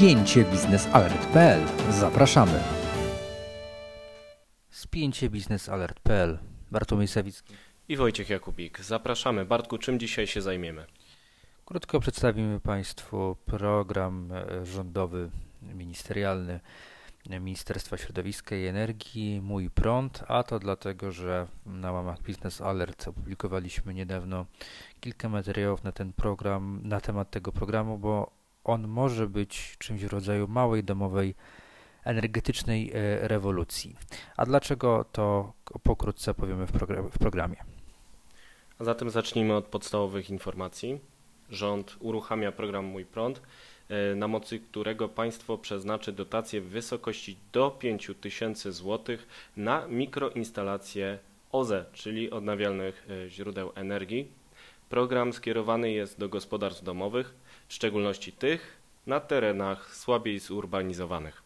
spięcie biznesalert.pl. Zapraszamy. Spięcie biznesalert.pl. Bartłomiej Sawicki. I Wojciech Jakubik. Zapraszamy. Bartku, czym dzisiaj się zajmiemy? Krótko przedstawimy Państwu program e, rządowy, ministerialny Ministerstwa Środowiska i Energii Mój Prąd, a to dlatego, że na łamach Business Alert opublikowaliśmy niedawno kilka materiałów na ten program, na temat tego programu, bo on może być czymś w rodzaju małej domowej energetycznej e, rewolucji. A dlaczego to pokrótce powiemy w, programie. A zatem zacznijmy od podstawowych informacji. Rząd uruchamia program Mój Prąd, e, na mocy którego państwo przeznaczy dotację w wysokości do 5 tysięcy złotych na mikroinstalacje OZE, czyli odnawialnych e, źródeł energii. Program skierowany jest do gospodarstw domowych, w szczególności tych na terenach słabiej zurbanizowanych.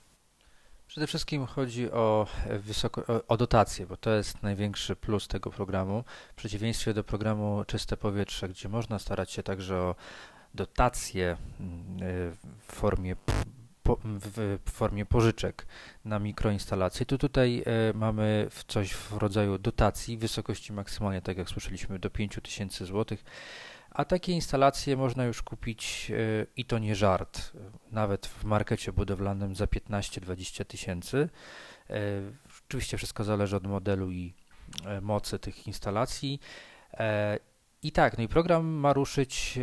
Przede wszystkim chodzi o, wysoko, o, dotacje, bo to jest największy plus tego programu. W przeciwieństwie do programu Czyste Powietrze, gdzie można starać się także o dotacje mm, w formie w formie pożyczek na mikroinstalacje, to tutaj e, mamy coś w rodzaju dotacji w wysokości maksymalnie, tak jak słyszeliśmy, do 5000 zł a takie instalacje można już kupić e, i to nie żart, nawet w markecie budowlanym za 15-20 tysięcy. E, oczywiście wszystko zależy od modelu i mocy tych instalacji. I tak, no i program ma ruszyć,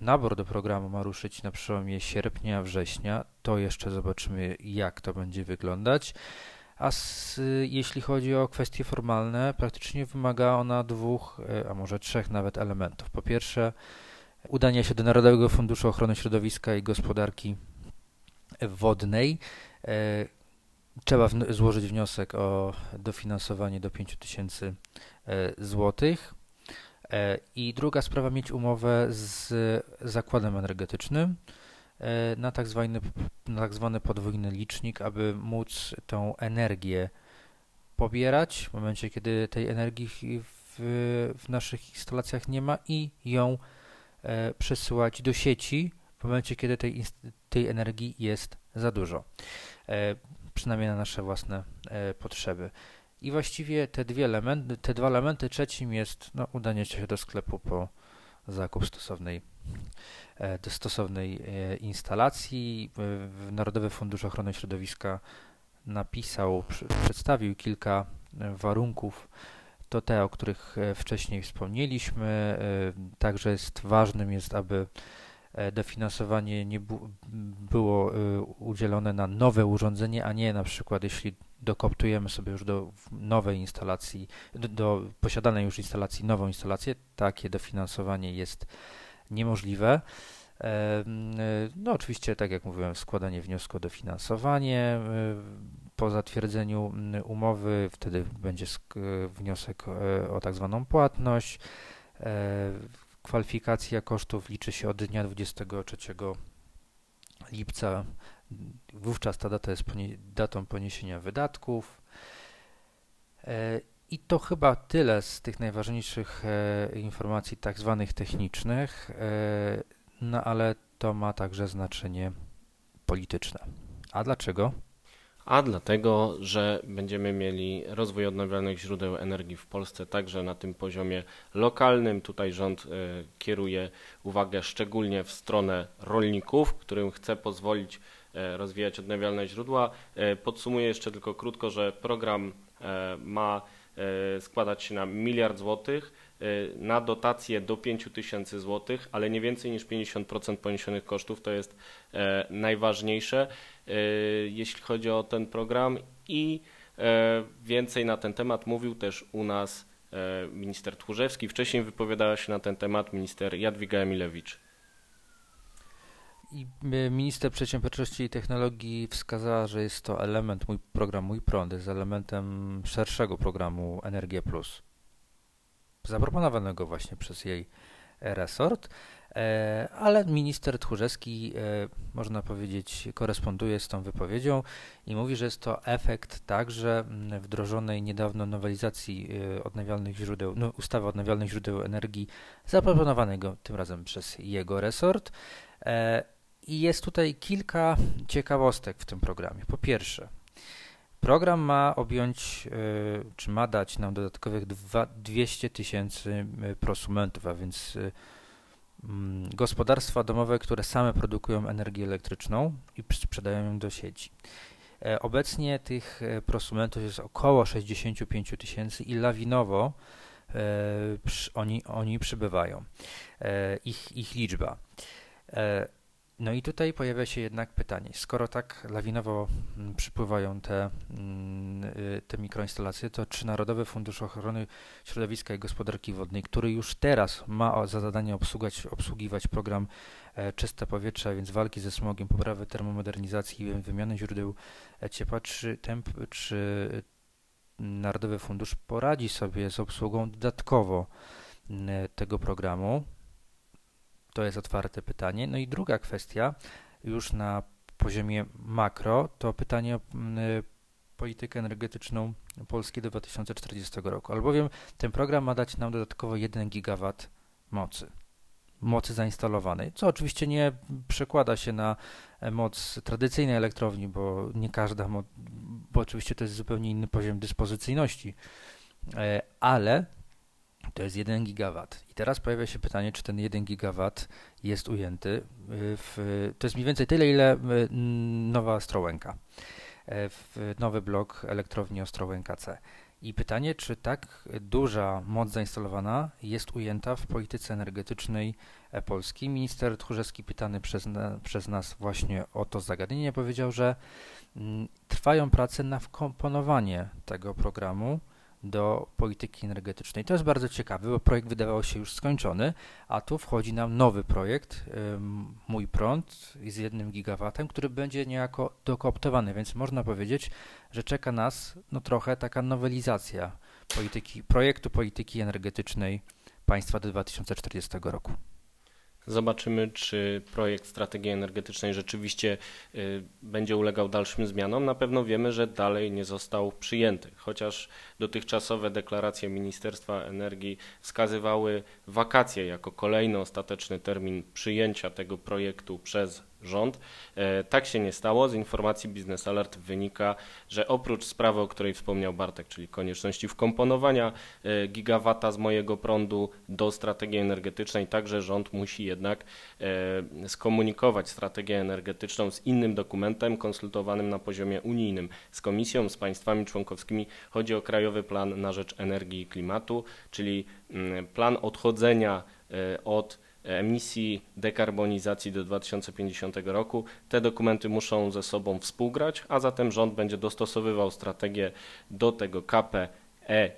nabór do programu ma ruszyć na przełomie sierpnia, września. To jeszcze zobaczymy, jak to będzie wyglądać a z, jeśli chodzi o kwestie formalne, praktycznie wymaga ona dwóch, e, a może trzech nawet elementów. Po pierwsze, udania się do Narodowego Funduszu Ochrony Środowiska i Gospodarki Wodnej. Trzeba złożyć wniosek o dofinansowanie do 5000 e, złotych. I druga sprawa, mieć umowę z zakładem energetycznym E, na tak zwany, na tak zwany podwójny licznik, aby móc tą energię pobierać w momencie, kiedy tej energii w, w naszych instalacjach nie ma i ją e, przesyłać do sieci w momencie, kiedy tej, tej energii jest za dużo, e, przynajmniej na nasze własne e, potrzeby. I właściwie te, dwie elementy, te dwa elementy, trzecim jest no, udanie się do sklepu po zakup stosownej E, do stosownej e, instalacji. Narodowy Fundusz Ochrony Środowiska napisał, przedstawił kilka e, warunków. To te, o których wcześniej wspomnieliśmy. Także jest ważnym jest, aby dofinansowanie nie było udzielone na nowe urządzenie, a nie na przykład jeśli dokoptujemy sobie już do nowej instalacji, do, do posiadanej już instalacji nową instalację, takie dofinansowanie jest niemożliwe. No oczywiście, tak jak mówiłem, składanie wniosku o dofinansowanie po zatwierdzeniu umowy, wtedy będzie wniosek e, o tak zwaną płatność. E, kwalifikacja kosztów liczy się od dnia 23 lipca. Wówczas ta data jest datą poniesienia wydatków. E, i to chyba tyle z tych najważniejszych e, informacji tak zwanych technicznych, e, no ale to ma także znaczenie polityczne. A dlaczego? A dlatego, że będziemy mieli rozwój odnawialnych źródeł energii w Polsce także na tym poziomie lokalnym. Tutaj rząd kieruje uwagę szczególnie w stronę rolników, którym chce pozwolić rozwijać odnawialne źródła. E, podsumuję jeszcze tylko krótko, że program e, ma E, składać się na miliard złotych e, na dotacje do 5 tysięcy złotych, ale nie więcej niż 50% poniesionych kosztów. To jest e, najważniejsze, jeśli chodzi o ten program i więcej na ten temat mówił też u nas minister Tchórzewski. Wcześniej wypowiadała się na ten temat minister Jadwiga Emilewicz. I e, minister przedsiębiorczości i technologii wskazała, że jest to element, mój program Mój Prąd jest elementem szerszego programu Energia Plus, zaproponowanego właśnie przez jej resort, e, ale minister Tchórzewski, e, można powiedzieć, koresponduje z tą wypowiedzią i mówi, że jest to efekt także wdrożonej niedawno nowelizacji odnawialnych źródeł, no, ustawy odnawialnych źródeł energii, zaproponowanego tym razem przez jego resort I jest tutaj kilka ciekawostek w tym programie. Po pierwsze, program ma objąć, czy ma dać nam dodatkowych 200 tysięcy prosumentów, a więc Mm, gospodarstwa domowe, które same produkują energię elektryczną i sprzedają ją do sieci. E, obecnie tych e, prosumentów jest około 65 tysięcy i lawinowo e, oni, oni przybywają, ich, ich liczba. No i tutaj pojawia się jednak pytanie, skoro tak lawinowo mm, przypływają te, mm, y, te mikroinstalacje, to czy Narodowy Fundusz Ochrony Środowiska i Gospodarki Wodnej, który już teraz ma za zadanie obsługiwać, obsługiwać program e, Czyste Powietrze, więc walki ze smogiem, poprawy termomodernizacji i wymiany źródeł e, ciepła, czy, temp, czy Narodowy Fundusz poradzi sobie z obsługą dodatkowo tego programu, to jest otwarte pytanie. No i druga kwestia, już na poziomie makro, to pytanie o politykę energetyczną Polski do 2040 roku, albowiem ten program ma dać nam dodatkowo 1 gigawatt mocy mocy zainstalowanej, co oczywiście nie przekłada się na moc tradycyjnej elektrowni, bo nie każda, bo oczywiście to jest zupełnie inny poziom dyspozycyjności, e, ale to jest 1 gigawatt. I teraz pojawia się pytanie, czy ten 1 gigawatt jest ujęty w, to jest mniej więcej tyle, ile nowa Ostrołęka, e, w nowy blok elektrowni Ostrołęka C. I pytanie, czy tak duża moc zainstalowana jest ujęta w polityce energetycznej e, Polski. Minister Tchórzewski, pytany przez, na, przez nas właśnie o to zagadnienie, powiedział, że mm, trwają prace na wkomponowanie tego programu do polityki energetycznej. To jest bardzo ciekawe, bo projekt wydawał się już skończony, a tu wchodzi nam nowy projekt, Mój Prąd z jednym gigawatem, który będzie niejako dokooptowany, więc można powiedzieć, że czeka nas no trochę taka nowelizacja polityki, projektu polityki energetycznej państwa do 2040 roku. Zobaczymy, czy projekt strategii energetycznej rzeczywiście y, będzie ulegał dalszym zmianom. Na pewno wiemy, że dalej nie został przyjęty, chociaż dotychczasowe deklaracje Ministerstwa Energii wskazywały wakacje jako kolejny ostateczny termin przyjęcia tego projektu przez rząd. E, tak się nie stało. Z informacji Business Alert wynika, że oprócz sprawy, o której wspomniał Bartek, czyli konieczności wkomponowania e, gigawata z mojego prądu do strategii energetycznej, także rząd musi jednak e, skomunikować strategię energetyczną z innym dokumentem konsultowanym na poziomie unijnym z Komisją, z państwami członkowskimi. Chodzi o Krajowy Plan na rzecz Energii i Klimatu, czyli mm, plan odchodzenia od emisji dekarbonizacji do 2050 roku. Te dokumenty muszą ze sobą współgrać, a zatem rząd będzie dostosowywał strategię do tego KP, E.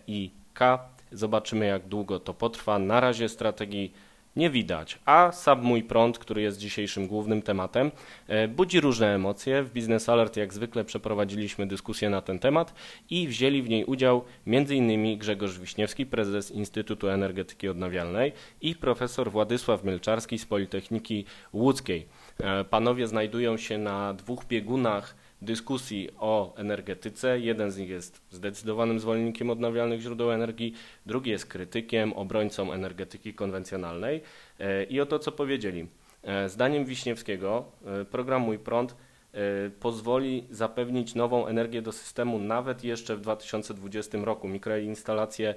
Zobaczymy jak długo to potrwa. Na razie strategii nie widać. A sam mój prąd, który jest dzisiejszym głównym tematem, e, budzi różne emocje. W Business Alert jak zwykle przeprowadziliśmy dyskusję na ten temat i wzięli w niej udział m.in. Grzegorz Wiśniewski, prezes Instytutu Energetyki Odnawialnej i profesor Władysław Mielczarski z Politechniki Łódzkiej. E, panowie znajdują się na dwóch biegunach dyskusji o energetyce. Jeden z nich jest zdecydowanym zwolennikiem odnawialnych źródeł energii, drugi jest krytykiem, obrońcą energetyki konwencjonalnej. E, I o to, co powiedzieli. E, zdaniem Wiśniewskiego e, program Mój Prąd pozwoli zapewnić nową energię do systemu nawet jeszcze w 2020 roku. Mikroinstalacje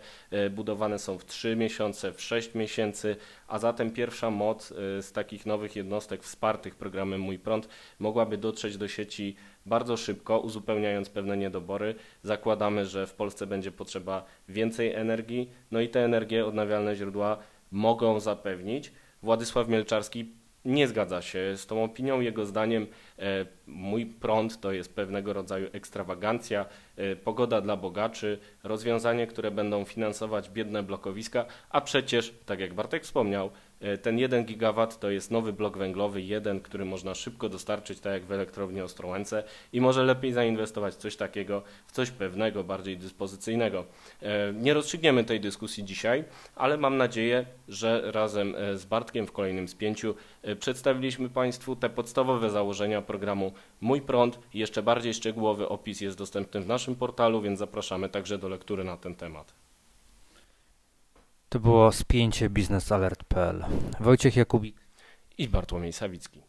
budowane są w 3 miesiące, w 6 miesięcy, a zatem pierwsza moc z takich nowych jednostek wspartych programem Mój Prąd mogłaby dotrzeć do sieci bardzo szybko, uzupełniając pewne niedobory. Zakładamy, że w Polsce będzie potrzeba więcej energii, no i te energie odnawialne źródła mogą zapewnić. Władysław Mielczarski nie zgadza się z tą opinią. Jego zdaniem e, mój prąd to jest pewnego rodzaju ekstrawagancja, e, pogoda dla bogaczy, rozwiązanie, które będą finansować biedne blokowiska, a przecież, tak jak Bartek wspomniał, ten 1 gigawatt to jest nowy blok węglowy, jeden, który można szybko dostarczyć, tak jak w elektrowni Ostrołęce i może lepiej zainwestować w coś takiego, w coś pewnego, bardziej dyspozycyjnego. E, nie rozstrzygniemy tej dyskusji dzisiaj, ale mam nadzieję, że razem e, z Bartkiem w kolejnym spięciu przedstawiliśmy Państwu te podstawowe założenia programu Mój Prąd. Jeszcze bardziej szczegółowy opis jest dostępny w naszym portalu, więc zapraszamy także do lektury na ten temat. To było spięcie biznesalert.pl. Wojciech Jakubik i Bartłomiej Sawicki.